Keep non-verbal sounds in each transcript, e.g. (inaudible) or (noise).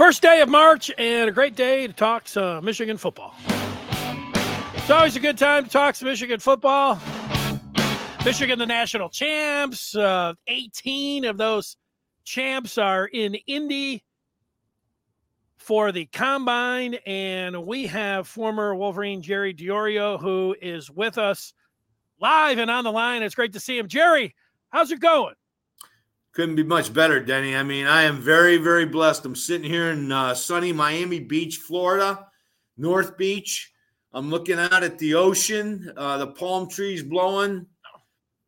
First day of March and a great day to talk some Michigan football. It's always a good time to talk some Michigan football. Michigan, the national champs. Uh, 18 of those champs are in Indy for the combine. And we have former Wolverine Jerry Diorio, who is with us live and on the line. It's great to see him. Jerry, how's it going? Couldn't be much better, Denny. I mean, I am very, very blessed. I'm sitting here in uh, sunny Miami Beach, Florida, North Beach. I'm looking out at the ocean, uh, the palm trees blowing.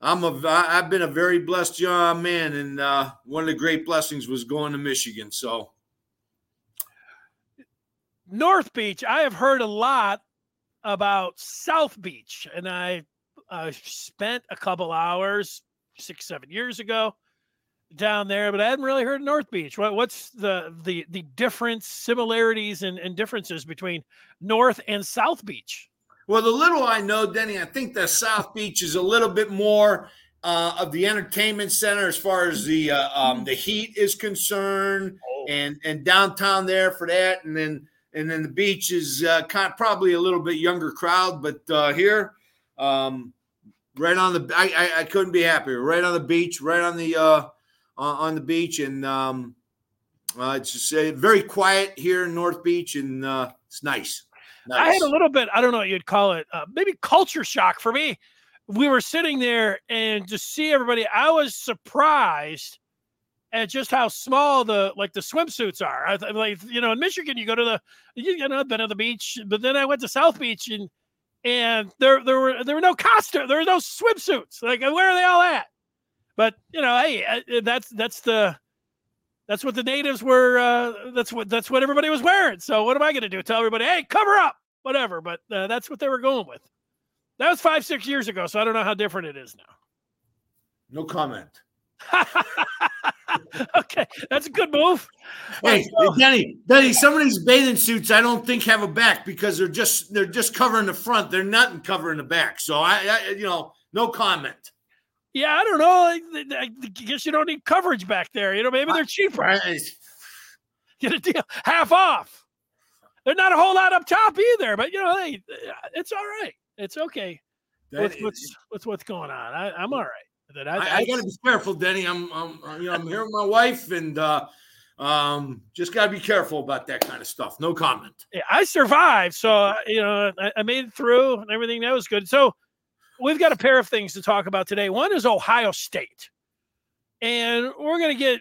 I'm a I've been a very blessed young man, and uh, one of the great blessings was going to Michigan. So, North Beach, I have heard a lot about South Beach, and I uh, spent a couple hours six, seven years ago down there, but I hadn't really heard North Beach. What, what's the the the difference, similarities, and, and differences between North and South Beach? Well, the little I know, Denny, I think that South Beach is a little bit more uh, of the entertainment center as far as the uh, um, the heat is concerned, oh. and and downtown there for that, and then and then the beach is uh, kind of probably a little bit younger crowd, but uh, here, um, right on the, I, I, I couldn't be happier. Right on the beach, right on the uh, on the beach, and um, uh, it's just uh, very quiet here in North Beach, and uh, it's nice. nice. I had a little bit, I don't know what you'd call it, uh, maybe culture shock for me. We were sitting there and to see everybody, I was surprised at just how small the like the swimsuits are. I like you know in Michigan you go to the you know I've been to the beach, but then I went to South Beach and and there there were there were no costume, there were no swimsuits. Like where are they all at? But you know, hey, uh, that's that's the that's what the natives were. Uh, that's what that's what everybody was wearing. So what am I going to do? Tell everybody, hey, cover up, whatever. But uh, that's what they were going with. That was five six years ago. So I don't know how different it is now. No comment. (laughs) okay, that's a good move. Hey, so, Denny, Denny, some of these bathing suits I don't think have a back because they're just they're just covering the front. They're not covering the back. So I, I you know, no comment. Yeah, I don't know. I, guess you don't need coverage back there. You know, maybe they're cheaper. (laughs) Get a deal, half off. They're not a whole lot up top either, but you know, hey, it's all right. It's okay. With what's what's what's going on? I, am all right. That I, I, I got to be careful, Denny. I'm, I'm, you know, I'm here with my wife, and uh, um, just got to be careful about that kind of stuff. No comment. Yeah, I survived, so you know, I, I made it through, and everything that was good. So we've got a pair of things to talk about today. One is Ohio State, and we're going to get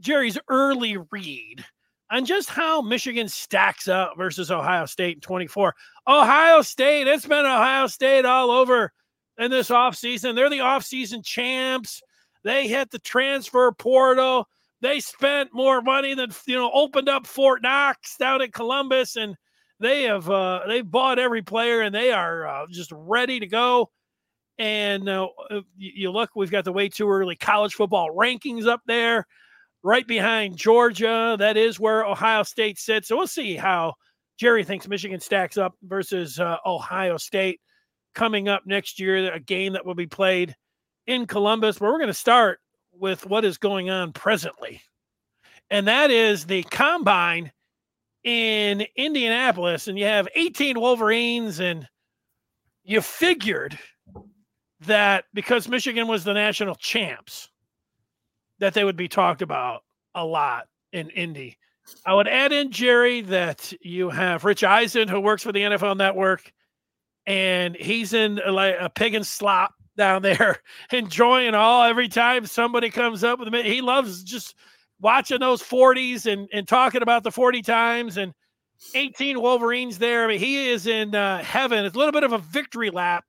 Jerry's early read on just how Michigan stacks up versus Ohio State in 24. Ohio State, it's been Ohio State all over in this offseason. They're the offseason champs. They hit the transfer portal. They spent more money than you know, opened up Fort Knox down in Columbus, and they have uh, they've bought every player, and they are uh, just ready to go. And uh, you look, we've got the way too early college football rankings up there, right behind Georgia. That is where Ohio State sits. So we'll see how Jerry thinks Michigan stacks up versus uh, Ohio State coming up next year, a game that will be played in Columbus. But we're going to start with what is going on presently, and that is the combine in Indianapolis. And you have 18 Wolverines, and you figured – that because Michigan was the national champs, that they would be talked about a lot in Indy. I would add in Jerry that you have Rich Eisen who works for the NFL Network, and he's in like a pig and slop down there, (laughs) enjoying all every time somebody comes up with him. He loves just watching those 40s and, and talking about the 40 times and 18 Wolverines there. I mean, he is in uh, heaven. It's a little bit of a victory lap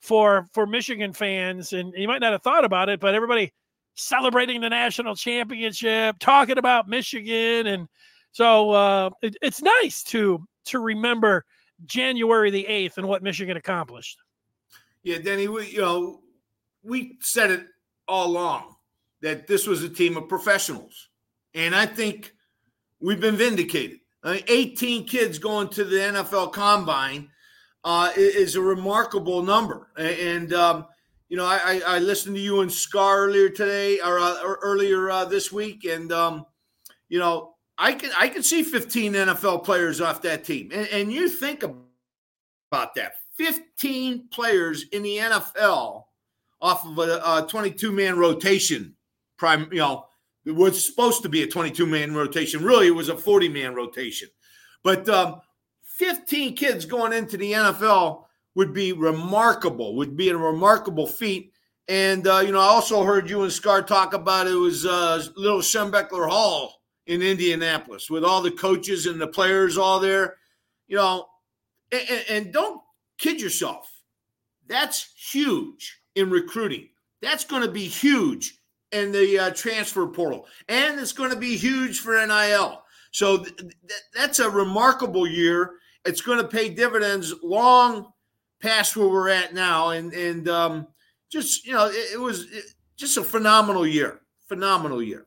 for for Michigan fans, and you might not have thought about it, but everybody celebrating the national championship, talking about Michigan, and so uh, it, it's nice to to remember January the eighth and what Michigan accomplished. Yeah, Denny, we you know we said it all along that this was a team of professionals, and I think we've been vindicated. I mean, 18 kids going to the NFL Combine uh, is a remarkable number. And, um, you know, I, I, listened to you and Scar earlier today or, uh, or earlier uh, this week. And, um, you know, I can I can see 15 NFL players off that team. And, and you think about that. 15 players in the NFL off of a, 22 man rotation. Prime, you know, it was supposed to be a 22 man rotation. Really, it was a 40 man rotation. But um, 15 kids going into the NFL would be remarkable, would be a remarkable feat. And, uh, you know, I also heard you and Scar talk about it was uh, little Schembechler Hall in Indianapolis with all the coaches and the players all there. You know, and, and don't kid yourself. That's huge in recruiting. That's going to be huge in the uh, transfer portal, and it's going to be huge for NIL. So th- th- that's a remarkable year. It's going to pay dividends long past where we're at now, and and um, just you know, it, it was just a phenomenal year. Phenomenal year.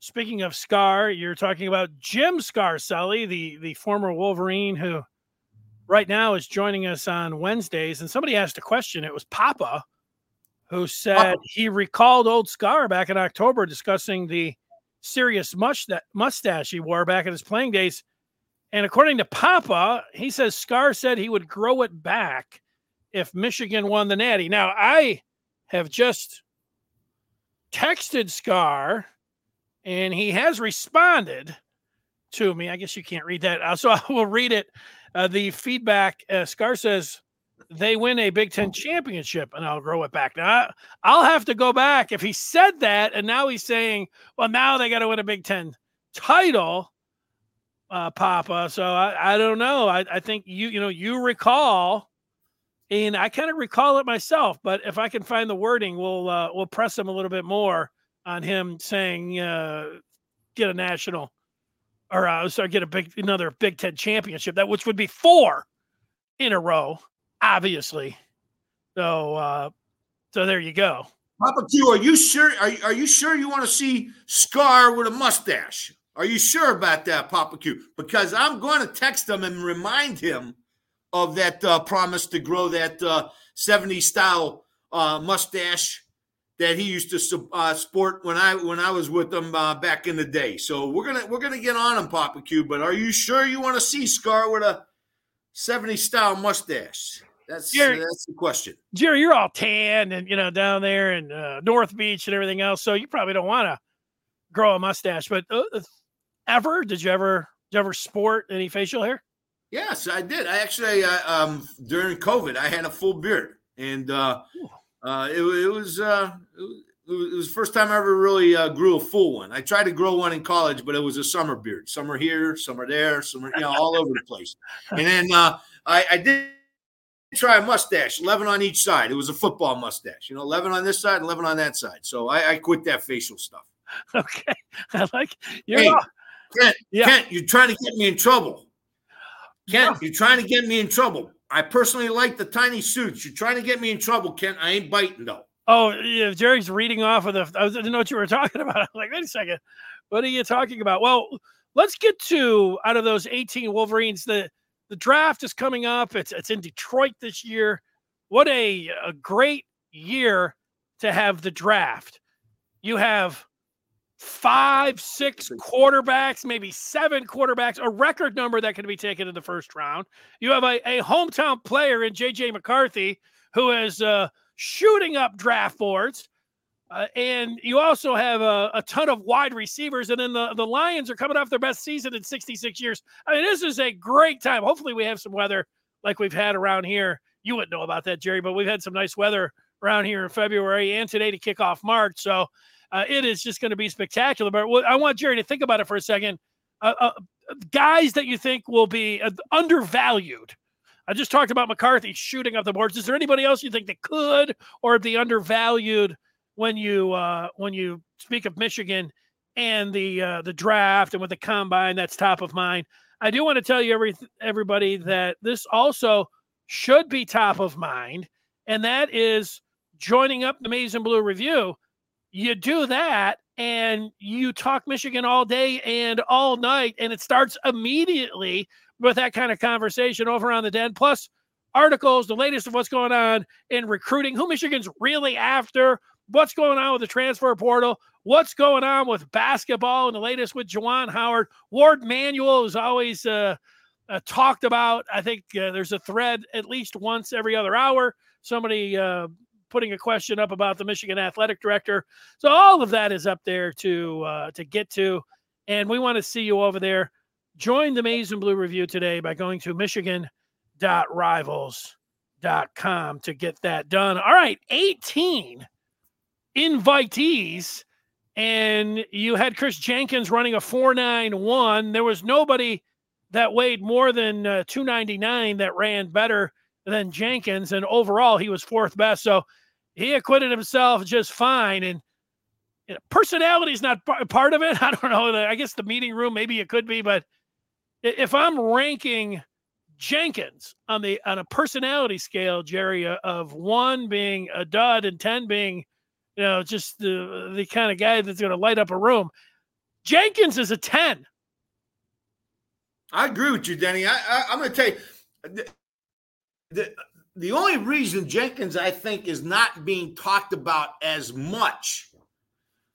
Speaking of Scar, you're talking about Jim Scarcelli, the the former Wolverine who right now is joining us on Wednesdays. And somebody asked a question. It was Papa who said Papa. he recalled old Scar back in October discussing the serious mustache he wore back in his playing days. And according to Papa, he says Scar said he would grow it back if Michigan won the Natty. Now, I have just texted Scar and he has responded to me. I guess you can't read that. Uh, so I will read it. Uh, the feedback uh, Scar says they win a Big Ten championship, and I'll grow it back. Now I'll have to go back if he said that, and now he's saying, well, now they got to win a Big Ten title, uh, Papa. So I, I don't know. I, I think you you know you recall. And I kind of recall it myself, but if I can find the wording, we'll uh, we'll press him a little bit more on him saying uh, get a national or uh, sorry, get a big another Big Ten championship that which would be four in a row, obviously. So uh, so there you go. Papa Q, are you sure? Are, are you sure you want to see Scar with a mustache? Are you sure about that, Papa Q? Because I'm going to text him and remind him of that uh, promise to grow that uh, 70s style uh, mustache that he used to uh, sport when I when I was with him uh, back in the day. So we're gonna we're gonna get on him, Papa Q. But are you sure you want to see Scar with a 70 style mustache? That's Jerry, that's the question. Jerry, you're all tan and you know down there in uh, North Beach and everything else, so you probably don't want to grow a mustache. But uh, ever did you ever did you ever sport any facial hair? Yes, I did. I actually uh, um, during COVID I had a full beard and. uh uh, it, it, was uh, it was the first time I ever really uh, grew a full one. I tried to grow one in college, but it was a summer beard. Summer here, summer there, summer you know all over the place. And then uh, I, I did try a mustache, eleven on each side. It was a football mustache, you know, eleven on this side, eleven on that side. So I, I quit that facial stuff. (laughs) Okay, (laughs) I like you're. Hey, Kent, yeah. Kent, you're trying to get me in trouble. Kent, yeah. you're trying to get me in trouble. I personally like the tiny suits. You're trying to get me in trouble, Kent. I ain't biting though. Oh, yeah, Jerry's reading off of the. I didn't know what you were talking (laughs) about. I'm like, wait a second, what are you talking about? Well, let's get to out of those 18 Wolverines. The the draft is coming up. It's it's in Detroit this year. What a a great year to have the draft. You have five, six quarterbacks, maybe seven quarterbacks, a record number that can be taken in the first round. You have a, a hometown player in JJ McCarthy who is uh, shooting up draft boards. Uh, and you also have a, a, ton of wide receivers. And then the, the Lions are coming off their best season in 66 years. I mean, this is a great time. Hopefully, we have some weather like we've had around here. You wouldn't know about that, Jerry, but we've had some nice weather around here in February and today to kick off March. So uh, it is just going to be spectacular. But I want Jerry to think about it for a second. Uh, uh, guys that you think will be uh, undervalued. I just talked about McCarthy shooting up the boards. Is there anybody else you think that could or be undervalued when you uh, when you speak of Michigan and the uh, the draft and with the combine? That's top of mind. I do want to tell you every everybody that this also should be top of mind, and that is joining up the Maize and Blue Review you do that and you talk Michigan all day and all night, and it starts immediately with that kind of conversation over on the den. Plus, articles, the latest of what's going on in recruiting, who Michigan's really after, what's going on with the transfer portal, what's going on with basketball and the latest with Juwan Howard. Warde Manuel is always uh, uh, talked about. I think uh, there's a thread at least once every other hour. Somebody uh, putting a question up about the Michigan athletic director. So all of that is up there to uh, to get to, and we want to see you over there. Join the Maize and Blue Review today by going to Michigan.rivals.com to get that done. All right, 18 invitees, and you had Kris Jenkins running a 491. There was nobody that weighed more than uh, 299 that ran better than Jenkins, and overall he was fourth best. So he acquitted himself just fine. And you know, personality is not part of it. (laughs) I don't know. I guess the meeting room, maybe it could be, but if I'm ranking Jenkins on the on a personality scale, Jerry, uh, of one being a dud and ten being, you know, just the the kind of guy that's going to light up a room, Jenkins is a ten. I agree with you, Denny. I, I am going to tell you. The, the, the only reason Jenkins, I think, is not being talked about as much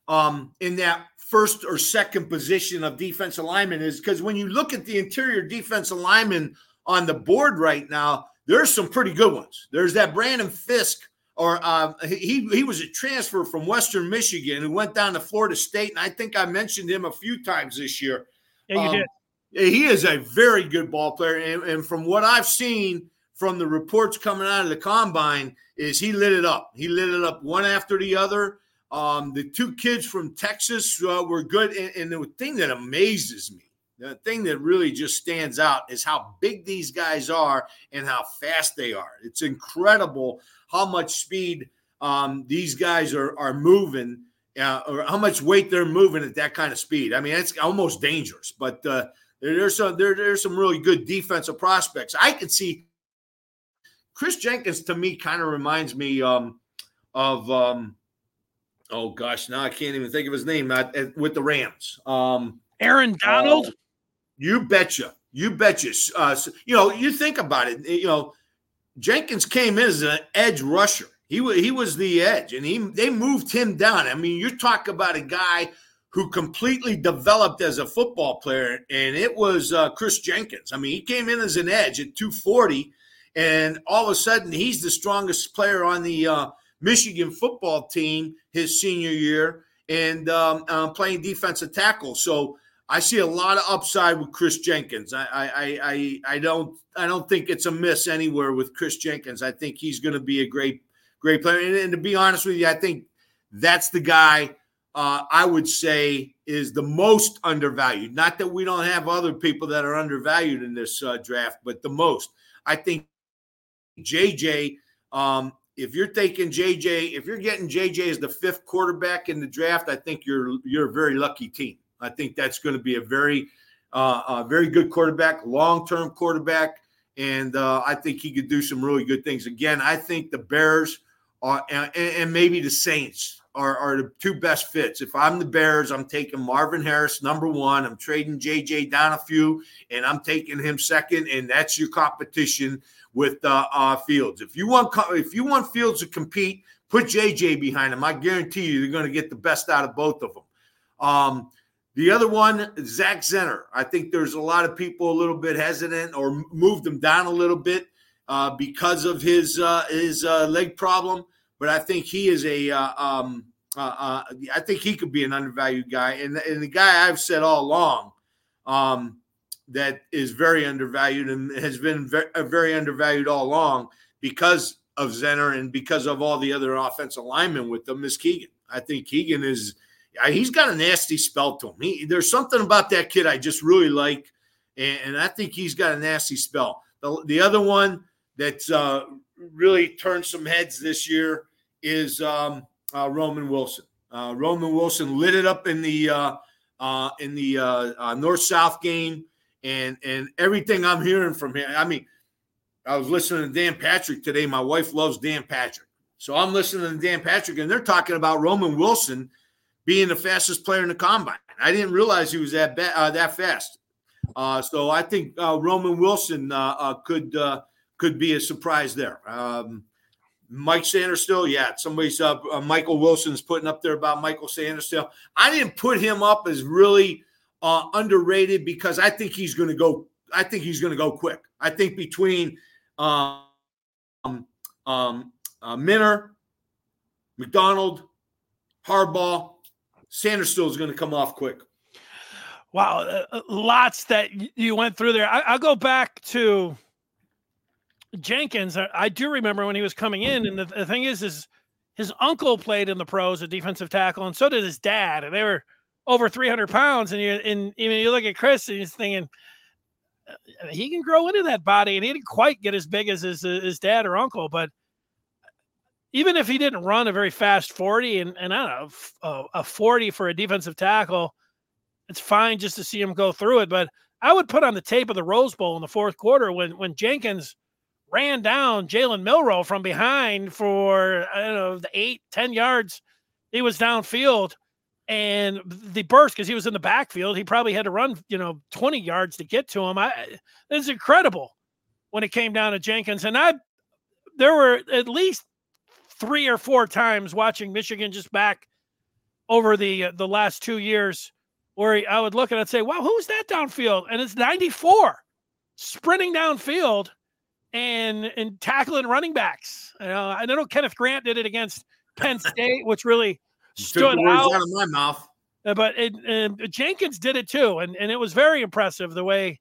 um, in that first or second position of defense alignment is because when you look at the interior defense alignment on the board right now, there's some pretty good ones. There's that Brandon Fiske, or uh, he he was a transfer from Western Michigan who went down to Florida State, and I think I mentioned him a few times this year. Yeah, you um, did. He is a very good ball player, and, and from what I've seen from the reports coming out of the combine, is he lit it up. He lit it up one after the other. Um, the two kids from Texas uh, were good. And, and, the thing that amazes me, the thing that really just stands out is how big these guys are and how fast they are. It's incredible how much speed um, these guys are, are moving uh, or how much weight they're moving at that kind of speed. I mean, it's almost dangerous, but uh, there, there's some there, there's some really good defensive prospects. I can see Kris Jenkins to me kind of reminds me um, of um, oh gosh, now I can't even think of his name. Not uh, with the Rams. Um, Aaron Donald. Uh, you betcha. You betcha. Uh, you know, you think about it. You know, Jenkins came in as an edge rusher. He was he was the edge, and he they moved him down. I mean, you talk about a guy who completely developed as a football player, and it was uh, Kris Jenkins. I mean, he came in as an edge at 240, and all of a sudden he's the strongest player on the uh, Michigan football team his senior year and um, uh, playing defensive tackle. So I see a lot of upside with Kris Jenkins. I, I I I don't I don't think it's a miss anywhere with Kris Jenkins. I think he's going to be a great great player. And, and, to be honest with you, I think that's the guy uh, I would say is the most undervalued. Not that we don't have other people that are undervalued in this uh, draft, but the most. I think JJ um, if you're taking JJ, if you're getting JJ as the fifth quarterback in the draft, I think you're you're a very lucky team. I think that's going to be a very uh, a very good quarterback, long term quarterback, and uh, I think he could do some really good things. Again, I think the Bears are and, and maybe the Saints are, are the two best fits. If I'm the Bears, I'm taking Marvin Harris number one. I'm trading JJ down a few, and I'm taking him second, and that's your competition with uh, uh, Fields. If you want if you want Fields to compete, put JJ behind him. I guarantee you, you're going to get the best out of both of them. Um, the other one, Zak Zinter. I think there's a lot of people a little bit hesitant or moved him down a little bit uh, because of his uh, his uh, leg problem. But I think he is a uh, um, I think he could be an undervalued guy, and, and the guy I've said all along. Um, that is very undervalued and has been very, uh, undervalued all along because of Zinter and because of all the other offensive linemen with them is Keegan. I think Keegan is he's got a nasty spell to him. He, there's something about that kid I just really like, and, and I think he's got a nasty spell. The, the other one that's uh, really turned some heads this year is um, uh, Roman Wilson. Uh, Roman Wilson lit it up in the uh, uh, in the North South game and and everything I'm hearing from him. I mean, I was listening to Dan Patrick today. My wife loves Dan Patrick, so I'm listening to Dan Patrick, and they're talking about Roman Wilson being the fastest player in the combine. I didn't realize he was that ba- uh, that fast. Uh, so I think uh, Roman Wilson uh, uh, could uh, could be a surprise there. Um, Mike still, yeah, somebody's up. Michael Wilson's putting up there about Michael Sainristil. I didn't put him up as really uh, underrated because I think he's going to go. I think he's going to go quick. I think between um, um, uh, Minter, McDonald, Harbaugh, Sainristil is going to come off quick. Wow, uh, uh lots that you went through there. I, will go back to Jenkins. I, I, do remember when he was coming in, and the, the, thing is, is his uncle played in the pros a defensive tackle, and so did his dad, and they were over 300 pounds. And you, and even you look at Kris, and he's thinking uh, he can grow into that body, and he didn't quite get as big as his his dad or uncle, but even if he didn't run a very fast 40 and, and I don't know, a, a 40 for a defensive tackle, it's fine just to see him go through it. But I would put on the tape of the Rose Bowl in the fourth quarter when, when Jenkins ran down Jalen Milroe from behind for, I don't know, the eight, 10 yards. He was downfield and the burst because he was in the backfield. He probably had to run, you know, 20 yards to get to him. I, it's incredible when it came down to Jenkins. And I, there were at least three or four times watching Michigan just back over the uh, the last two years, where I would look and say, "Wow, who's that downfield?" And it's 94 sprinting downfield and and tackling running backs. You know, I know Kenneth Grant did it against Penn (laughs) State, which really stood out. out of my mouth. Uh, but it, Jenkins did it too, and and it was very impressive the way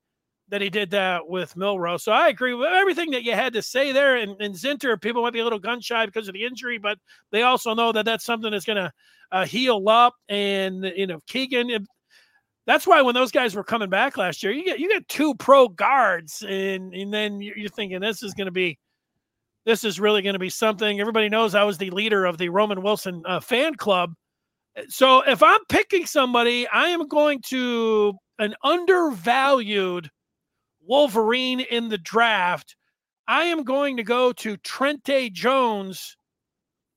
that he did that with Milroe. So I agree with everything that you had to say there. And, and Zinter, people might be a little gun shy because of the injury, but they also know that that's something that's going to uh, heal up. And you know, Keegan. That's why when those guys were coming back last year, you get you get two pro guards, and and then you're thinking this is going to be, this is really going to be something. Everybody knows I was the leader of the Roman Wilson uh, fan club. So if I'm picking somebody, I am going to an undervalued Wolverine in the draft, I am going to go to Trente Jones,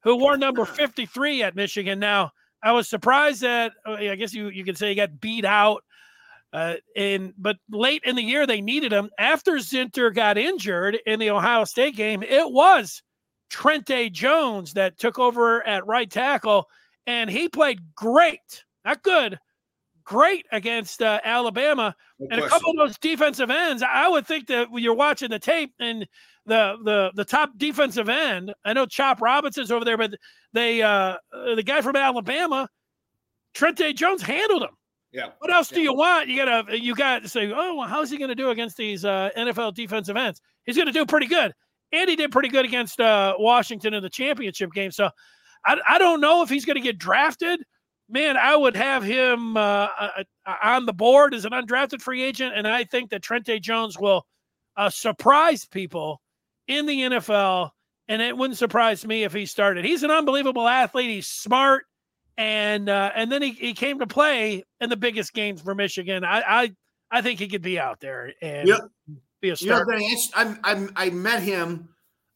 who wore number (laughs) 53 at Michigan. Now, I was surprised that uh, I guess you, you could say he got beat out. Uh, and but late in the year they needed him after Zinter got injured in the Ohio State game. It was Trente Jones that took over at right tackle, and he played great, not good, great against uh, Alabama. No and a couple of those defensive ends, I would think that when you're watching the tape and the the the top defensive end, I know Chop Robinson's over there, but they uh, uh the guy from Alabama, Trente Jones handled him. Yeah. What else yeah. do you want? You gotta you got to say, oh, well, how's he going to do against these uh, NFL defensive ends? He's going to do pretty good. And he did pretty good against uh, Washington in the championship game. So I, I don't know if he's going to get drafted man, I would have him uh, uh, uh, on the board as an undrafted free agent, and I think that Trente Jones will uh, surprise people in the NFL, and it wouldn't surprise me if he started. He's an unbelievable athlete. He's smart, and uh, and then he, he came to play in the biggest games for Michigan. I I, I think he could be out there and yep. be a starter. You know, I, I, I met him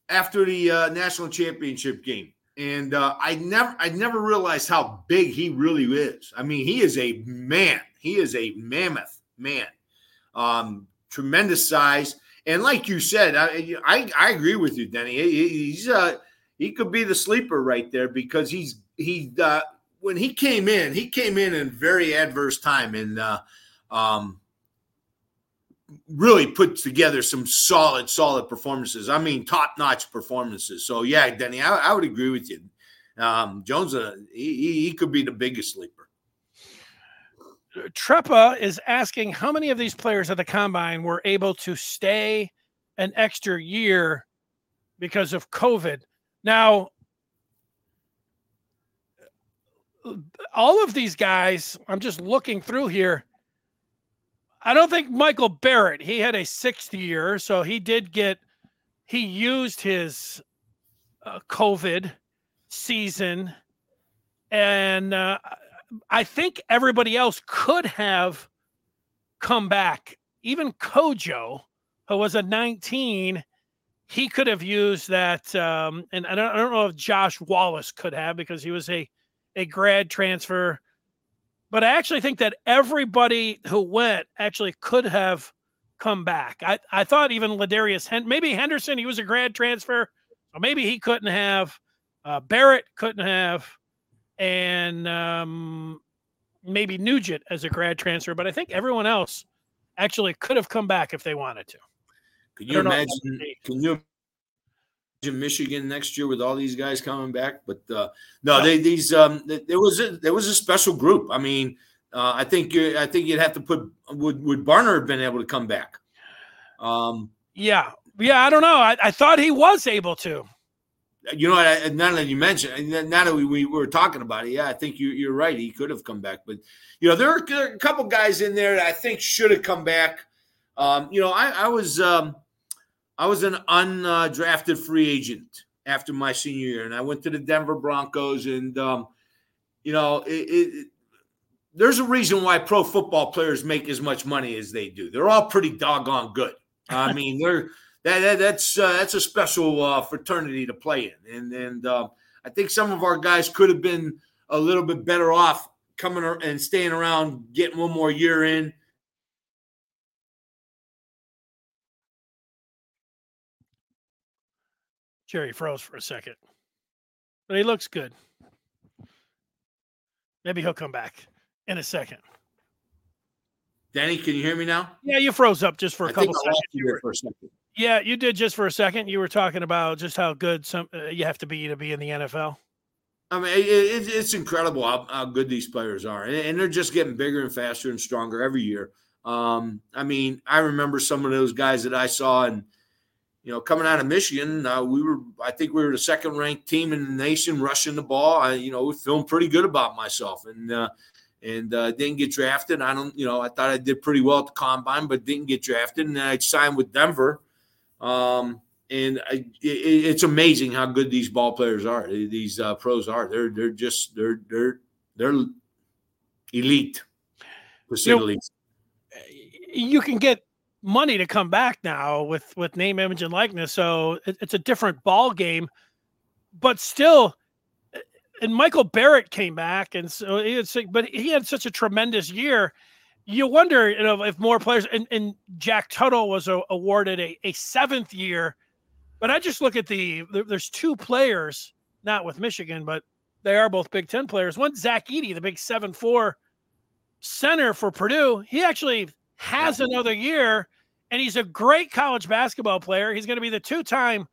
after the uh, national championship game and uh, I never I never realized how big he really is. I mean, he is a man. He is a mammoth man. Um, tremendous size, and like you said, I I, I agree with you, Denny. He, he's uh he could be the sleeper right there because he's he uh, when he came in, he came in in very adverse time and uh, um, really put together some solid, solid performances. I mean, top notch performances. So yeah, Denny, I, I would agree with you. Um, Jones, uh, he, he could be the biggest sleeper. Trepa is asking how many of these players at the combine were able to stay an extra year because of COVID. Now, all of these guys, I'm just looking through here I don't think Michael Barrett, he had a sixth year, so he did get, he used his uh, COVID season. And uh, I think everybody else could have come back. Even Kojo, who was a 19, he could have used that. Um, and I don't, I don't know if Josh Wallace could have because he was a, a grad transfer but I actually think that everybody who went actually could have come back. I, I thought even Ladarius, Hen- maybe Henderson, he was a grad transfer, So maybe he couldn't have. Uh, Barrett couldn't have, and um, maybe Nugent as a grad transfer. But I think everyone else actually could have come back if they wanted to. Can you imagine? Can you imagine Michigan next year with all these guys coming back? But uh, no, they these um, there was a there was a special group. I mean, uh, I think you I think you'd have to put would would Barner have been able to come back? Um, yeah, yeah, I don't know. I, I thought he was able to. You know, I, now that you mentioned, now that we, we were talking about it, yeah, I think you, you're right. He could have come back, but you know, there are, there are a couple guys in there that I think should have come back. Um, you know, I, I was um, I was an undrafted free agent after my senior year, and I went to the Denver Broncos, and um, you know, it, it, there's a reason why pro football players make as much money as they do. They're all pretty doggone good. I (laughs) mean, they're that, that that's uh, that's a special uh, fraternity to play in, and and uh, I think some of our guys could have been a little bit better off coming and staying around, getting one more year in. Jerry froze for a second, but he looks good. Maybe he'll come back in a second. Danny, can you hear me now? Yeah, you froze up just for a I couple seconds. You for a second. Yeah, you did just for a second. You were talking about just how good some uh, you have to be to be in the NFL. I mean, it, it, it's incredible how, how, good these players are, and, and, they're just getting bigger and faster and stronger every year. Um, I mean, I remember some of those guys that I saw, and you know, coming out of Michigan, uh, we were, I think, we were the second ranked team in the nation rushing the ball. I, you know, feeling pretty good about myself, and uh, and uh, didn't get drafted. I don't, you know, I thought I did pretty well at the combine, but didn't get drafted, and then I signed with Denver um, and I, it, it's amazing how good these ball players are. These uh, pros are. They're they're just they're they're they're elite. To say the least. You can get money to come back now with with name, image, and likeness. So it, it's a different ball game, but still. And Michael Barrett came back, and so it's but he had such a tremendous year you wonder, you know, if more players and, and Jack Tuttle was a, awarded a, a seventh year, but I just look at the there's two players, not with Michigan, but they are both Big Ten players. One Zach Edey, the big seven four center for Purdue. He actually has another year, and he's a great college basketball player. He's going to be the two time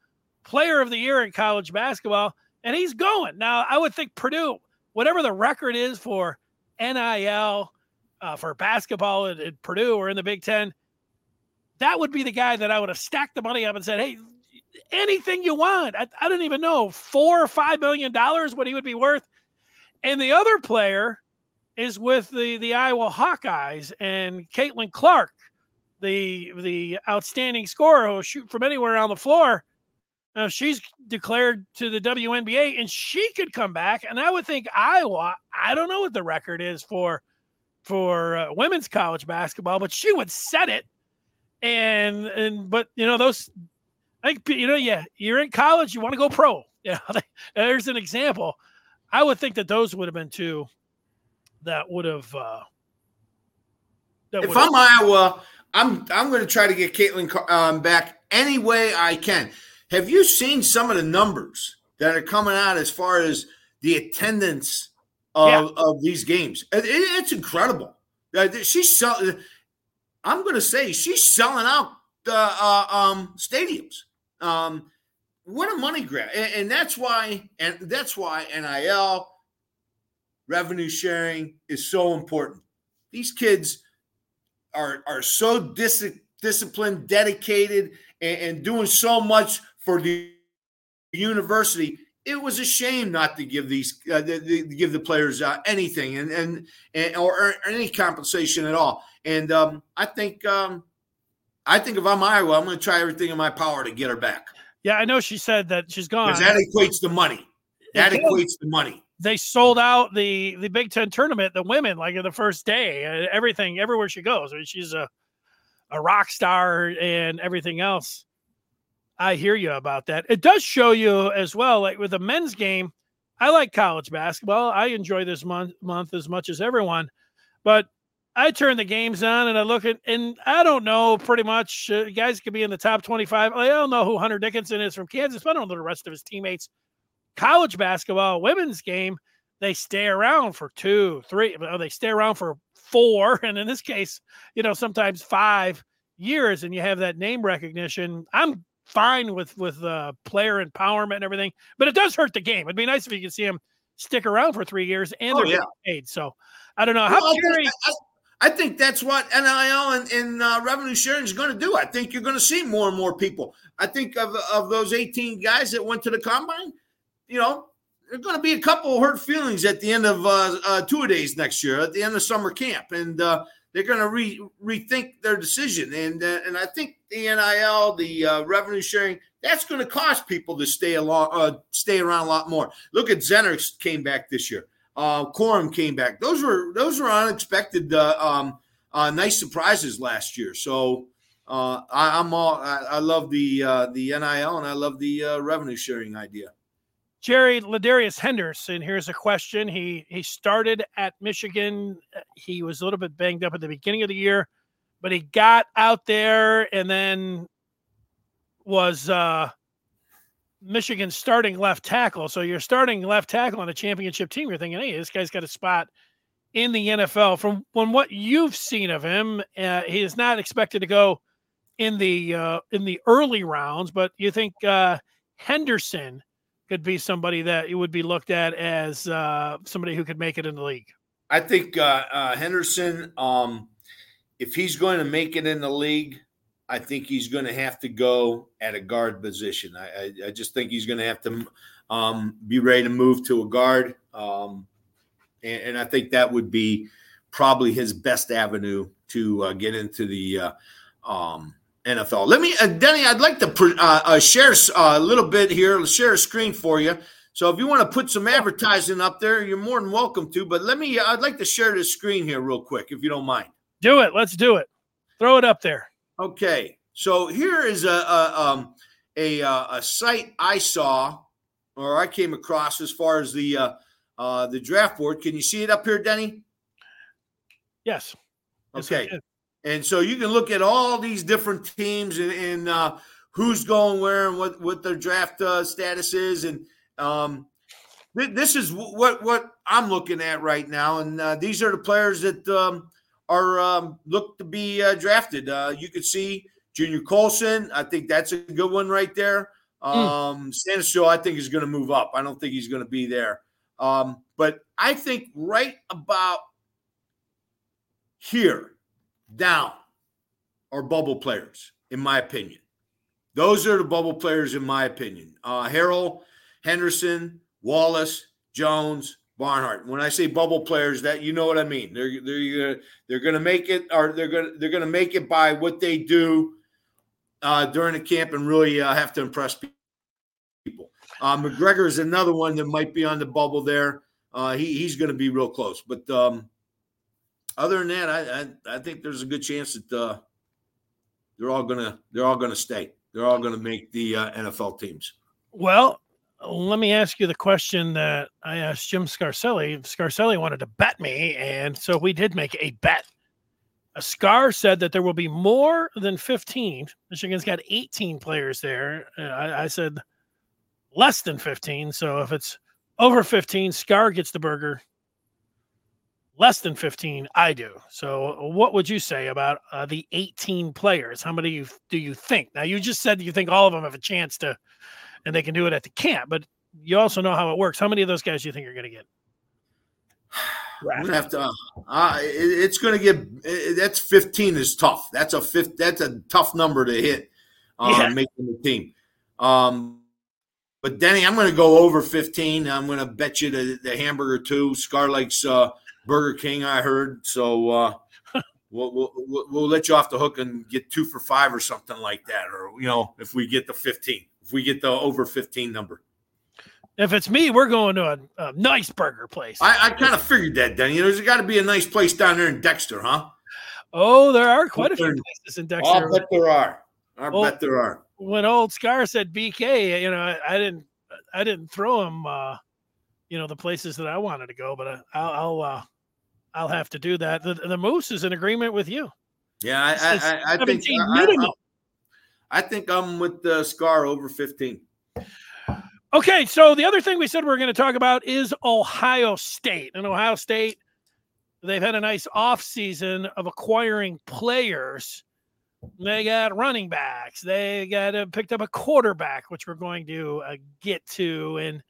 player of the year in college basketball, and he's going. Now, I would think Purdue, whatever the record is for NIL uh, for basketball at, at Purdue or in the Big Ten, that would be the guy that I would have stacked the money up and said, "Hey, anything you want." I, I don't even know four or five million dollars what he would be worth. And the other player is with the the Iowa Hawkeyes and Caitlin Clark, the the outstanding scorer who shoot from anywhere on the floor. Now she's declared to the WNBA, and she could come back. And I would think Iowa. I don't know what the record is for for uh, women's college basketball, but she would set it. And and but you know those, I think you know yeah, you're in college, you want to go pro. (laughs) Yeah, there's an example. I would think that those would have been two that would have. Uh, if I'm Iowa, I'm I'm going to try to get Caitlin um, back any way I can. Have you seen some of the numbers that are coming out as far as the attendance of, yeah. of these games. It, it's incredible. Uh, she's selling. I'm going to say she's selling out the uh, um, stadiums. Um, what a money grab, and, and, that's why, and that's why NIL revenue sharing is so important. These kids are are so dis- disciplined, dedicated, and, and doing so much for the university it was a shame not to give these uh, the, the, give the players uh, anything and, and and or, or, any compensation at all. And um, I think um, I think if I'm Iowa, I'm going to try everything in my power to get her back. Yeah, I know she said that she's gone. Because that equates to money. That equates to money. They sold out the the Big Ten tournament, the women, like in the first day. Uh, everything, everywhere she goes, I mean, she's a a rock star and everything else. I hear you about that. It does show you as well, like with the men's game. I like college basketball. I enjoy this month month as much as everyone, but I turn the games on and I look at, and I don't know pretty much. Uh, guys could be in the top 25. I don't know who Hunter Dickinson is from Kansas, but I don't know the rest of his teammates. College basketball, women's game, they stay around for two, three, they stay around for four. (laughs) And in this case, you know, sometimes five years and you have that name recognition. I'm fine with with uh, player empowerment and everything, but it does hurt the game. It'd be nice if you could see them stick around for three years and oh, they're yeah. paid. So I don't know how well, Jerry. I, I, think that's what NIL and, and uh, revenue sharing is going to do. I think you're going to see more and more people. I think of of those 18 guys that went to the combine, you know, there's going to be a couple hurt feelings at the end of uh, uh, two days next year, at the end of summer camp, and uh, they're going to re- rethink their decision. And uh, and I think the NIL, the uh, revenue sharing, that's going to cost people to stay along, uh, stay around a lot more. Look at Zinter came back this year. Uh, Corum came back. Those were those were unexpected, uh, um, uh, nice surprises last year. So uh, I, am all I, I, love the uh, the NIL and I love the uh, revenue sharing idea. Jerry Ladarius Henderson. Here's a question. He he started at Michigan. He was a little bit banged up at the beginning of the year, but he got out there and then was uh, Michigan's starting left tackle. So you're starting left tackle on a championship team. You're thinking, hey, this guy's got a spot in the NFL. From from what you've seen of him, uh, he is not expected to go in the uh, in the early rounds. But you think uh, Henderson could be somebody that it would be looked at as uh, somebody who could make it in the league? I think uh, uh, Henderson, um, if he's going to make it in the league, I think he's going to have to go at a guard position. I, I, I just think he's going to have to um, be ready to move to a guard. Um, and, and, I think that would be probably his best avenue to uh, get into the uh, um, NFL. Let me, uh, Denny, I'd like to uh, uh, share uh, a little bit here, Let's share a screen for you. So if you want to put some advertising up there, you're more than welcome to. But let me, I'd like to share the screen here real quick, if you don't mind. Do it. Let's do it. Throw it up there. Okay, so here is a a, um, a, uh, a site I saw or I came across as far as the uh, uh, the draft board. Can you see it up here, Denny? Yes. Okay. Yes, and so you can look at all these different teams and, and uh, who's going where and what what their draft uh, status is, and um, th- this is what what I'm looking at right now. And uh, these are the players that um, are um, look to be uh, drafted. Uh, you can see Junior Colson. I think that's a good one right there. Hmm. Um, mm. I think is going to move up. I don't think he's going to be there. Um, but I think right about here down are bubble players, in my opinion. Those are the bubble players, in my opinion. Uh, Harrell, Henderson, Wallace, Jones, Barnhart. When I say bubble players, that you know what I mean. They're they're they're going to make it, or they're to they're to make it by what they do uh, during the camp, and really uh, have to impress people. Uh, McGregor is another one that might be on the bubble there. Uh, he he's going to be real close, but um, other than that, I, I, I think there's a good chance that uh, they're all gonna they're all gonna stay. They're all gonna make the uh, NFL teams. Well, let me ask you the question that I asked Jim Scarcelli. Scarcelli wanted to bet me, and so we did make a bet. A Scar said that there will be more than 15. Michigan's got 18 players there. Uh, I, I said less than 15. So if it's over 15, Scar gets the burger less than 15 i do so what would you say about uh, the 18 players how many do you think now you just said you think all of them have a chance to and they can do it at the camp but you also know how it works how many of those guys do you think you're going to get (sighs) I'm gonna have to. Uh, uh it, it's gonna get. It, that's 15 is tough. That's a fifth. That's a tough number to hit. Uh, yeah. making the team. Um, but Denny, I'm gonna go over 15. I'm gonna bet you the, the hamburger too. Scar likes uh, Burger King, I heard. So uh, (laughs) we'll, we'll, we'll let you off the hook and get two for five or something like that. Or, you know, if we get the 15, if we get the over 15 number. If it's me, we're going to a, a nice burger place. I, I kind of figured that, Denny. There's got to be a nice place down there in Dexter, huh? Oh, there are quite a few places in Dexter. I bet there are. I well, bet there are. When old Scar said BK, you know, I, I didn't, I didn't throw him, uh, you know, the places that I wanted to go, but I, will I'll, uh, I'll have to do that. The, the Moose is in agreement with you. Yeah, I, I, I, I think I, I, think I'm with the Scar over 15. Okay, so the other thing we said we are going to talk about is Ohio State. And Ohio State, they've had a nice offseason of acquiring players. They got running backs. They got uh, picked up a quarterback, which we're going to uh, get to, and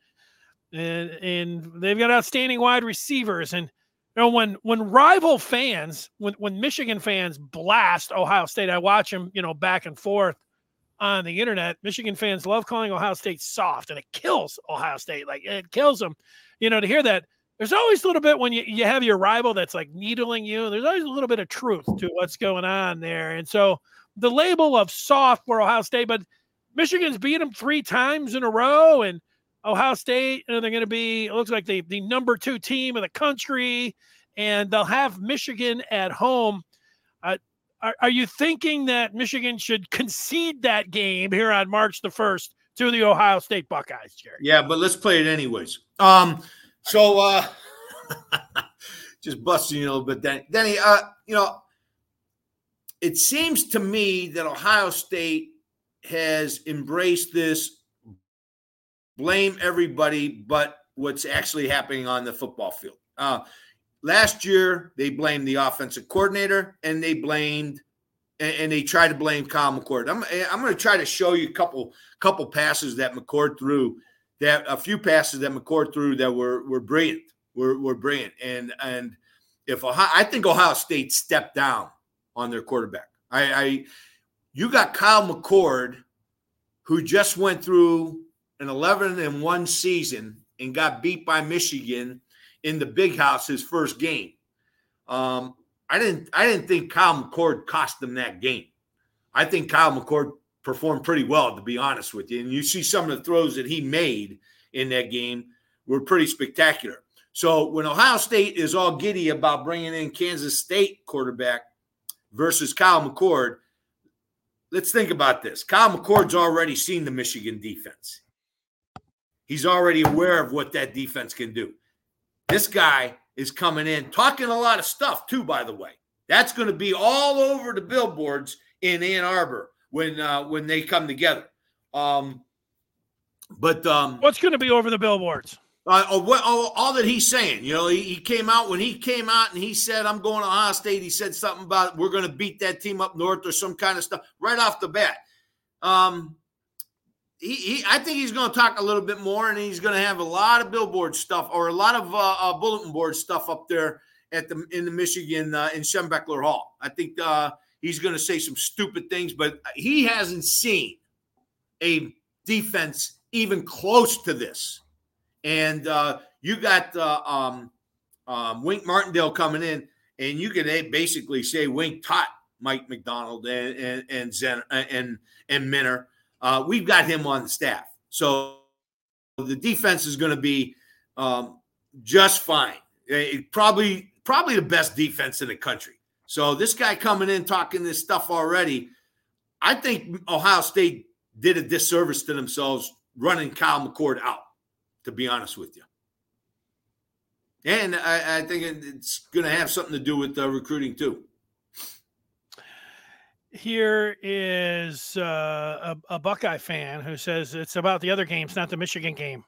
and and they've got outstanding wide receivers. And you know when when rival fans, when when Michigan fans blast Ohio State, I watch them, you know, back and forth on the internet. Michigan fans love calling Ohio State soft, and it kills Ohio State. Like it kills them. You know, to hear that, there's always a little bit when you, you have your rival that's like needling you. There's always a little bit of truth to what's going on there. And so the label of soft for Ohio State, but Michigan's beat them three times in a row, and Ohio State, and they're going to be, it looks like the, the number two team in the country, and they'll have Michigan at home. Uh, are, are you thinking that Michigan should (laughs) concede that game here on March the 1st to the Ohio State Buckeyes, Jerry? Yeah, but let's play it anyways. Um, so uh (laughs) just busting you a little bit. Denny, uh, you know, it seems to me that Ohio State has embraced this blame everybody but what's actually happening on the football field. Uh, last year, they blamed the offensive coordinator and they blamed and, and they tried to blame Kyle McCord. I'm, I'm going to try to show you a couple couple passes that McCord threw, that a few passes that McCord threw that were were brilliant, were were brilliant. And and if Ohio, I think Ohio State stepped down on their quarterback. I, I you got Kyle McCord, who just went through an 11 and one season and got beat by Michigan in the big house his first game. Um, I didn't I didn't think Kyle McCord cost them that game. I think Kyle McCord performed pretty well, to be honest with you. And you see some of the throws that he made in that game were pretty spectacular. So when Ohio State is all giddy about bringing in Kansas State quarterback versus Kyle McCord, let's think about this. Kyle McCord's already seen the Michigan defense. He's already aware of what that defense can do. This guy is coming in talking a lot of stuff too. By the way, that's going to be all over the billboards in Ann Arbor when uh, when they come together. Um, but um, what's going to be over the billboards? Uh, oh, what, oh, all that he's saying, you know, he, he, came out when he came out and he said, "I'm going to Ohio State." He said something about we're going to beat that team up north or some kind of stuff right off the bat. Um, he, he, I think he's going to talk a little bit more, and he's going to have a lot of billboard stuff or a lot of uh, uh, bulletin board stuff up there at the in the Michigan uh, in Schembechler Hall. I think uh, he's going to say some stupid things, but he hasn't seen a defense even close to this. And uh, you got uh, um, um, Wink Martindale coming in, and you can basically say Wink taught Mike Macdonald and and and Zen, and and Minter uh, we've got him on the staff. So the defense is going to be um, just fine. It probably probably the best defense in the country. So this guy coming in talking this stuff already, I think Ohio State did a disservice to themselves running Kyle McCord out. To be honest with you. And I, I think it's going to have something to do with the recruiting too here is uh, a, a, Buckeye fan who says it's about the other games, not the Michigan game.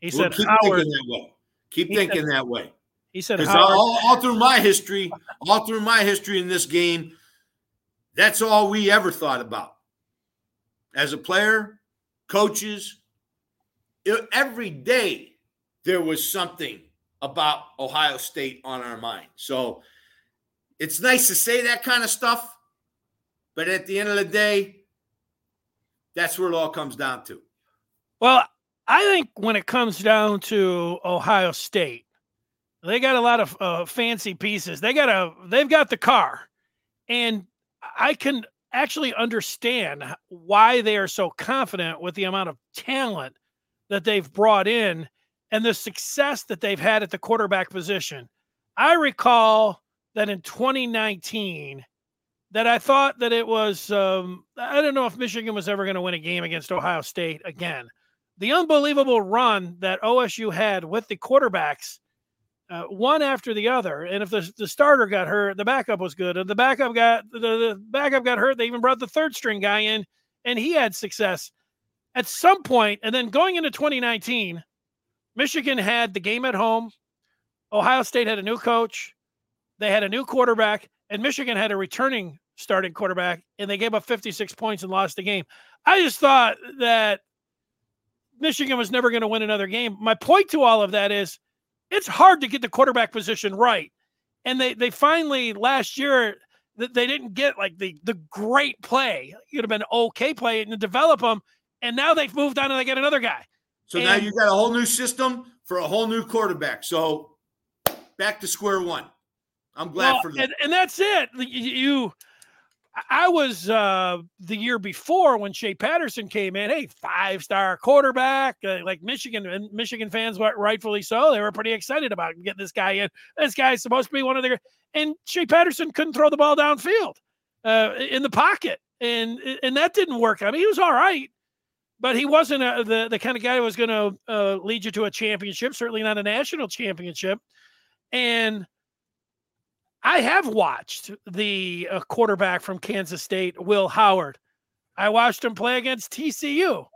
He well, said, keep Howard, thinking that way. Keep thinking said, that way. He said, all, all through my history, all through my history in this game, that's all we ever thought about. As a player, coaches, it, every day there was something about Ohio State on our mind. So it's nice to say that kind of stuff but at the end of the day, that's where it all comes down to. Well, I think when it comes down to Ohio State, they got a lot of uh, fancy pieces. They got a they've got the car, and I can actually understand why they are so confident with the amount of talent that they've brought in and the success that they've had at the quarterback position. I recall that in 2019 that I thought that it was um, I don't know if Michigan was ever going to win a game against Ohio State again. The unbelievable run that OSU had with the quarterbacks uh, one after the other. And if the, the starter got hurt, the backup was good. And the backup got the, the backup got hurt, they even brought the third string guy in, and he had success. At some point. point, and then going into 2019, Michigan had the game at home. Ohio State had a new coach. They had a new quarterback, and Michigan had a returning starting quarterback, and they gave up 56 points and lost the game. I just thought that Michigan was never going to win another game. My point to all of that is it's hard to get the quarterback position right. And they they finally last year they didn't get like the the great play. It would have been okay play and develop them. And now they've moved on and they get another guy. So and, now you got a whole new system for a whole new quarterback. So back to square one. I'm glad well, for that. And, and that's it. You I was uh, the year before when Shea Patterson came in. Hey, five star quarterback, uh, like Michigan and Michigan fans, rightfully so. They were pretty excited about getting this guy in. This guy's supposed to be one of their. And Shea Patterson couldn't throw the ball downfield uh, in the pocket, and and that didn't work. I mean, he was all right, but he wasn't a, the the kind of guy who was going to uh, lead you to a championship. Certainly not a national championship. And I have watched the uh, quarterback from Kansas State, Will Howard. I watched him play against TCU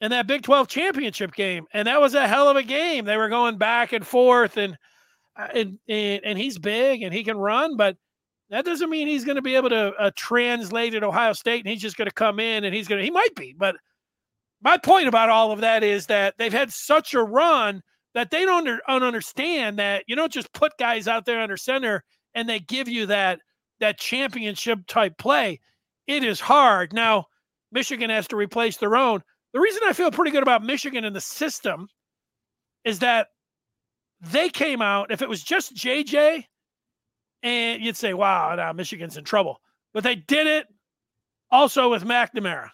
in that Big 12 championship game, and that was a hell of a game. They were going back and forth, and uh, and and, and he's big and he can run, but that doesn't mean he's going to be able to uh, translate at Ohio State, and he's just going to come in and he's going to. He might be, but my point about all of that is that they've had such a run that they don't, under, don't understand that you don't just put guys out there under center and they give you that that championship type play, it is hard. Now, Michigan has to replace their own. The reason I feel pretty good about Michigan in the system is that they came out, if it was just JJ, and you'd say, wow, now Michigan's in trouble. But they did it also with McNamara,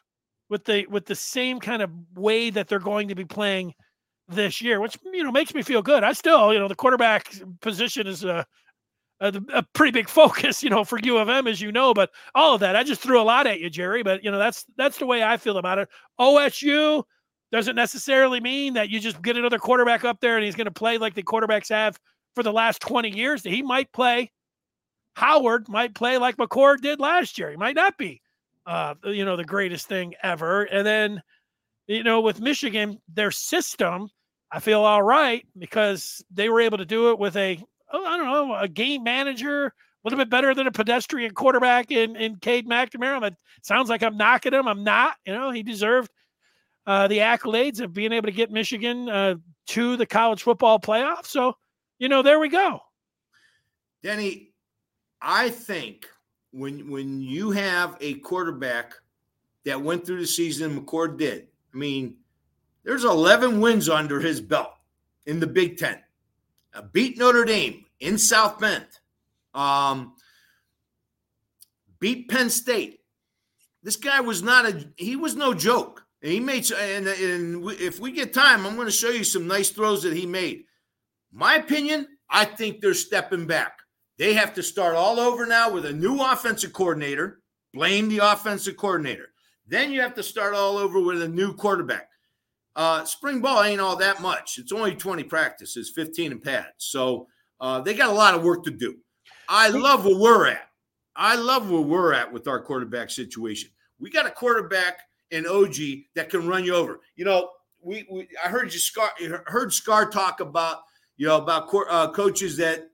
with the with the same kind of way that they're going to be playing this year, which you know makes me feel good. I still, you know, the quarterback position is a a, a, pretty big (laughs) focus, you know, for U of M, as you know. But all of that, I just threw a lot at you, Jerry. But you know, that's that's the way I feel about it. OSU doesn't necessarily mean that you just get another quarterback up there and he's going to play like the quarterbacks have for the last 20 years. He might play. Howard might play like McCord did last year. He might not be, uh, you know, the greatest thing ever. And then, you know, with Michigan, their system, I feel all right because they were able to do it with a I don't know, a game manager, a little bit better than a pedestrian quarterback in, in Cade McNamara. It sounds like I'm knocking him. I'm not. You know, he deserved uh, the accolades of being able to get Michigan uh, to the college football playoff. So, you know, there we go. Denny, I think when when you have a quarterback that went through the season, McCord did. I mean, there's 11 wins under his belt in the Big Ten beat Notre Dame in South Bend, um, beat Penn State. This guy was not a he was no joke. And he made and, and if we get time, I'm going to show you some nice throws that he made. My opinion, I think they're stepping back. They have to start all over now with a new offensive coordinator. Blame the offensive coordinator. Then you have to start all over with a new quarterback. Uh, spring ball ain't all that much. It's only 20 practices, 15 in pads. So uh, they got a lot of work to do. I love where we're at. I love where we're at with our quarterback situation. We got a quarterback in Orji that can run you over. You know, we, we I heard you Scar heard Scar talk about you know about uh, coaches that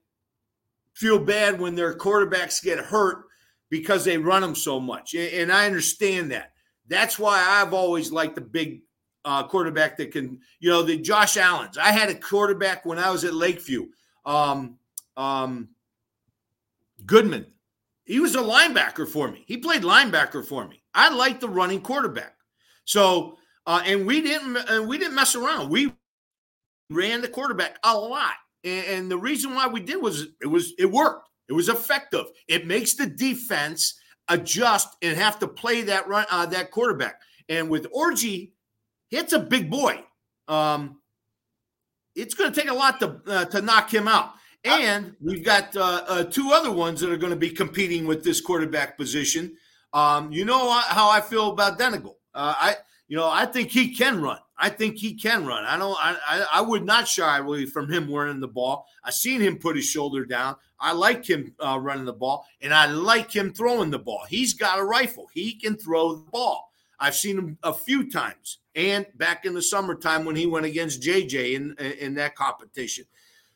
feel bad when their quarterbacks get hurt because they run them so much, and I understand that. That's why I've always liked the big uh, quarterback that can, you know, the Josh Allen's. I had a quarterback when I was at Lakeview. Um, um, Goodman. He was a linebacker for me. He played linebacker for me. I liked the running quarterback. So, uh, and we didn't, and we didn't mess around. We ran the quarterback a lot, and, and the reason why we did was it was it worked. It was effective. It makes the defense adjust and have to play that run uh, that quarterback. And with Orji it's a big boy. Um, it's going to take a lot to uh, to knock him out. And we've got uh, uh, two other ones that are going to be competing with this quarterback position. Um, you know how I feel about Denegal. Uh, I, you know, I think he can run. I think he can run. I don't. I, I, I would not shy away from him running the ball. I've seen him put his shoulder down. I like him uh, running the ball, and I like him throwing the ball. He's got a rifle. He can throw the ball. I've seen him a few times, and back in the summertime when he went against JJ in in that competition.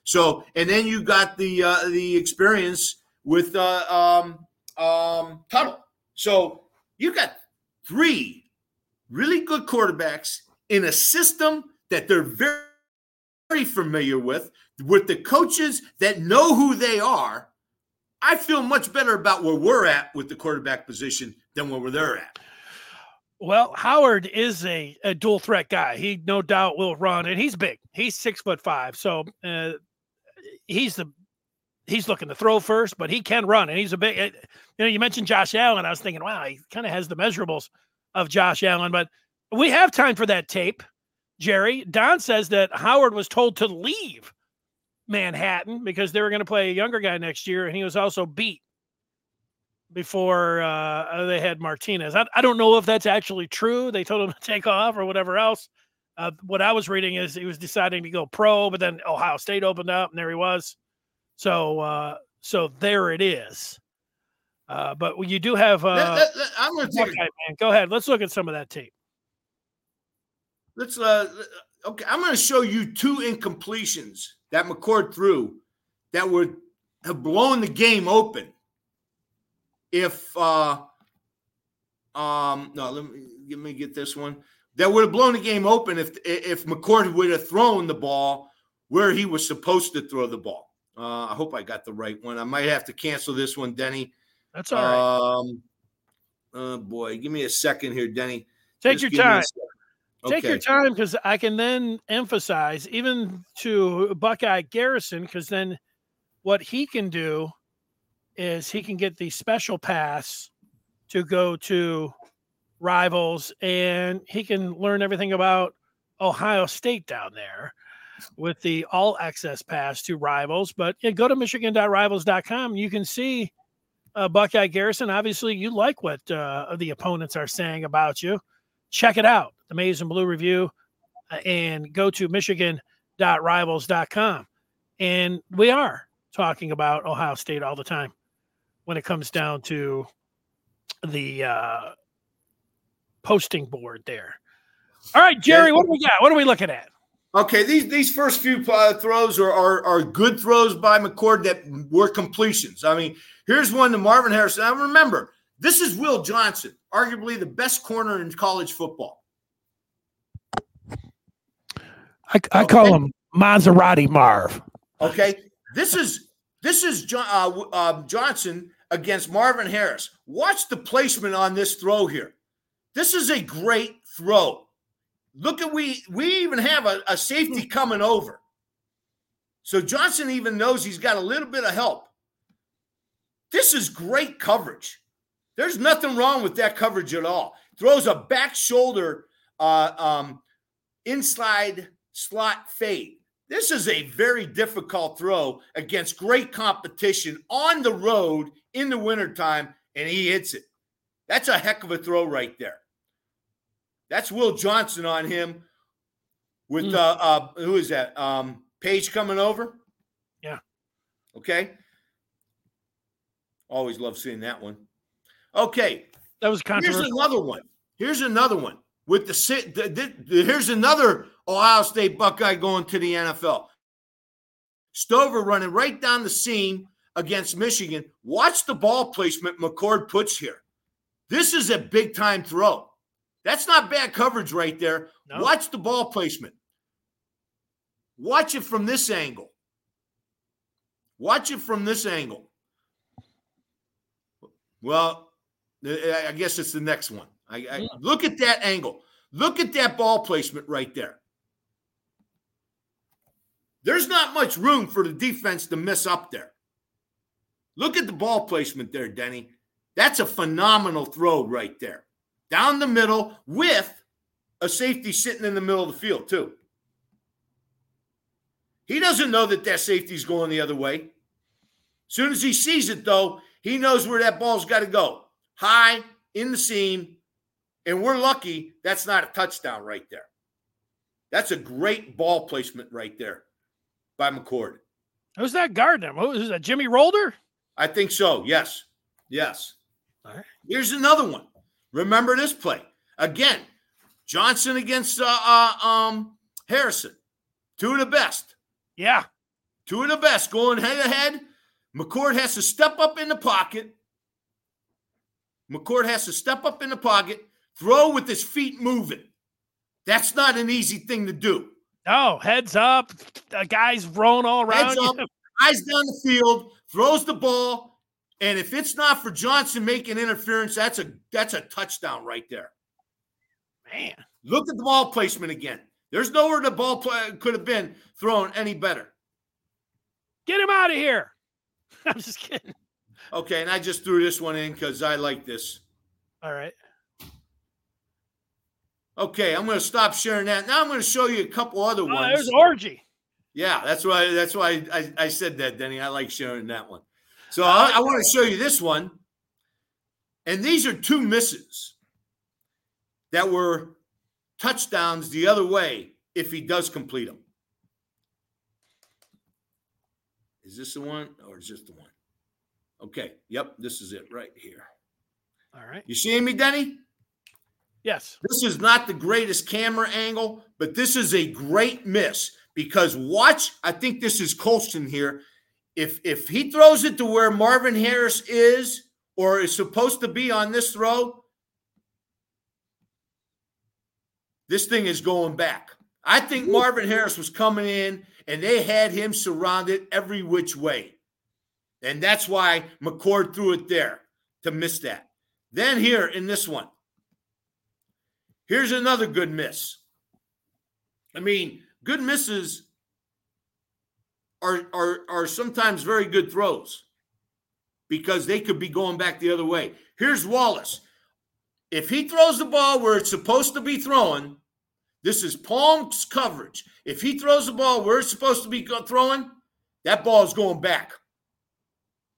So, and then you got the uh, the experience with uh, um, um, Tuttle. So you got three really good quarterbacks in a system that they're very, very familiar with, with the coaches that know who they are. I feel much better about where we're at with the quarterback position than where they're at. Well, Howard is a, a dual threat guy. He no doubt will run, and he's big. He's six foot five, so uh, he's the he's looking to throw first, but he can run, and he's a big. You know, you mentioned Josh Allen. I was thinking, wow, he kind of has the measurables of Josh Allen, but we have time for that tape, Jerry. Don says that Howard was told to leave Manhattan because they were going to play a younger guy next year, and he was also beat before uh, they had Martinez. I, I, don't know if that's actually true. They told him (laughs) to take off or whatever else. Uh, what I was reading is he was deciding to go pro, but then Ohio State opened up, and there he was. So, uh, so there it is. Uh, but you do have. Uh, let, let, let, I'm going to take. man. Go ahead. Let's look at some of that tape let's uh okay, I'm going to show you two incompletions that McCord threw that would have blown the game open if uh um no let me let me get this one that would have blown the game open if if McCord would have thrown the ball where he was supposed to throw the ball. Uh, I hope I got the right one. I might have to cancel this one, Denny. That's all right. Um, oh boy, give me a second here, Denny. Take Just your time. Take your time because I can then emphasize even to Buckeye Garrison because then what he can do is he can get the special pass to go to rivals and he can learn everything about Ohio State down there with the all access pass to rivals. But yeah, go to michigan.rivals.com. You can see uh, Buckeye Garrison. Obviously, you like what uh, the opponents are saying about you. Check it out the Maize and Blue Review, uh, and go to michigan.rivals.com. And we are talking about Ohio State all the time when it comes down to the uh, posting board there. All right, Jerry, what do we got? What are we looking at? Okay, these these first few uh, throws are, are, are good throws by McCord that were completions. I mean, here's one to Marvin Harrison. Now remember, this is Will Johnson, arguably the best corner in college football. I, I okay. call him Maserati Marv. Okay, this is this is John, uh, uh, Johnson against Marvin Harris. Watch the placement on this throw here. This is a great throw. Look at we we even have a, a safety coming over. So Johnson even knows he's got a little bit of help. This is great coverage. There's nothing wrong with that coverage at all. Throws a back shoulder uh, um, inside slot fade. This is a very difficult throw against great competition on the road in the wintertime, and he hits it. That's a heck of a throw right there. That's Will Johnson on him with mm. uh, uh who is that? Um Paige coming over? Yeah. Okay. Always love seeing that one. Okay. That was controversial. Here's another one. Here's another one with the, the, the, the here's another Ohio State Buckeye going to the NFL. Stover running right down the seam against Michigan. Watch the ball placement McCord puts here. This is a big time throw. That's not bad coverage right there. No. Watch the ball placement. Watch it from this angle. Watch it from this angle. Well, I guess it's the next one. I, I, look at that angle. Look at that ball placement right there. There's not much room for the defense to miss up there. Look at the ball placement there, Denny. That's a phenomenal throw right there. Down the middle with a safety sitting in the middle of the field, too. He doesn't know that that safety's going the other way. As soon as he sees it, though, he knows where that ball's got to go. High in the seam, and we're lucky that's not a touchdown right there. That's a great ball placement right there by McCord. Who's that guarding him? Who's that? Jimmy Rolder? I think so. Yes. Yes. All right. Here's another one. Remember this play. Again, Johnson against uh, uh, um, Harrison. Two of the best. Yeah. Two of the best going head to head. McCord has to step up in the pocket. McCord has to step up in the pocket, throw with his feet moving. That's not an easy thing to do. No, heads up. The guy's rolling all around. Heads up, eyes down the field, throws the ball, and if it's not for Johnson making interference, that's a that's a touchdown right there. Man, look at the ball placement again. There's nowhere the ball play, could have been thrown any better. Get him out of here. (laughs) I'm just kidding. Okay, and I just threw this one in because I like this. All right. Okay, I'm going to stop sharing that. Now I'm going to show you a couple other oh, ones. There's Orji. Yeah, that's why. That's why I, I said that, Denny. I like sharing that one. So I, I want to show you this one, and these are two misses that were touchdowns the other way if he does complete them. Is this the one or is this the one? Okay. Yep. This is it right here. All right. You seeing me, Denny? Yes. This is not the greatest camera angle, but this is a great miss because watch. I think this is Colson here. If if he throws it to where Marvin Harris is or is supposed to be on this throw, this thing is going back. I think Marvin Harris was coming in and they had him surrounded every which way. And that's why McCord threw it there to miss that. Then here in this one, here's another good miss. I mean, good misses are, are, are sometimes very good throws because they could be going back the other way. Here's Wallace. If he throws the ball where it's supposed to be throwing, this is Palm's coverage. If he throws the ball where it's supposed to be throwing, that ball is going back.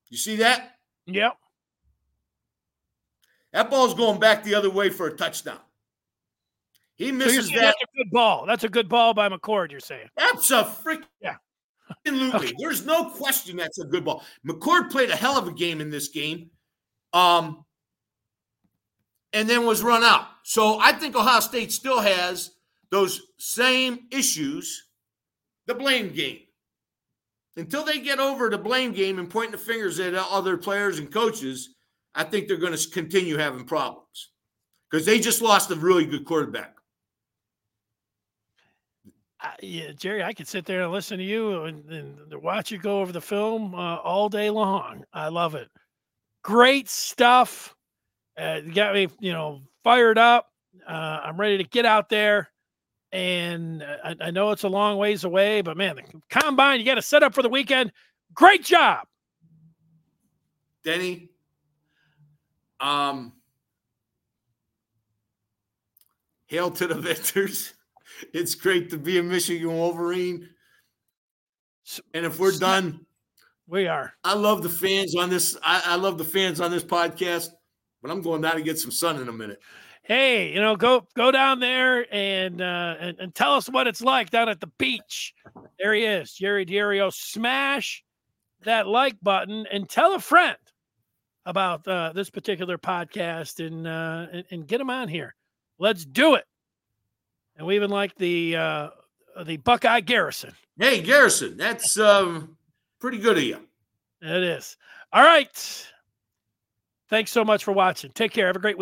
You see that? Yep. That ball's going back the other way for a touchdown. He misses so that. That's a good ball. That's a good ball by McCord, you're saying. That's a freak. Yeah. Absolutely. (laughs) Okay. There's no question that's a good ball. McCord played a hell of a game in this game. Um, and then was run out. So I think Ohio State still has those same issues, the blame game. Until they get over the blame game and pointing the fingers at other players and coaches, I think they're going to continue having problems because they just lost a really good quarterback. Uh, yeah, Jerry, I could sit there and listen to you and, and watch you go over the film uh, all day long. I love it. Great stuff. Uh, got me, you know, fired up. Uh, I'm ready to get out there and I, I, know it's a long ways away, but man, the combine, you got to set up for the weekend. Great job. Denny. Um, hail to the (laughs) victors. It's great to be a Michigan Wolverine. And if we're done, we are. I love the fans on this. I, I love the fans on this podcast, but I'm going down to get some sun in a minute hey, you know, go go down there and uh, and, and tell us what it's like down at the beach. There he is, Jerry Diorio. Smash that like button and tell a friend about uh, this particular podcast and, uh, and and get them on here. Let's do it. And we even like the uh, the Buckeye Garrison. Hey, Garrison, that's um, pretty good of you. It is. All right. Thanks so much for watching. Take care. Have a great week.